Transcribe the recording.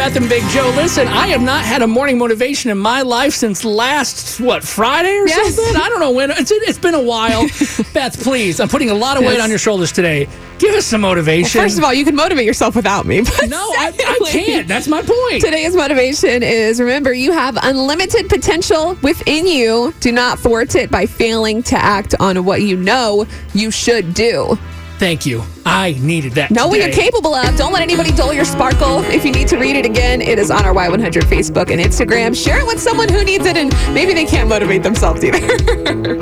Beth and Big Joe. Listen, I have not had a morning motivation in my life since last, what, Friday or Yes. something? I don't know when. It's, it's been a while. Beth, please, I'm putting a lot of weight on your shoulders today. Give us some motivation. First of all, you can motivate yourself without me. But no, I, I can't. That's my point. Today's motivation is remember, you have unlimited potential within you. Do not thwart it by failing to act on what you know you should do. Thank you. I needed that. Know what you're capable of. Don't let anybody dull your sparkle. If you need to read it again, it is on our Y100 Facebook and Instagram. Share it with someone who needs it and maybe they can't motivate themselves either.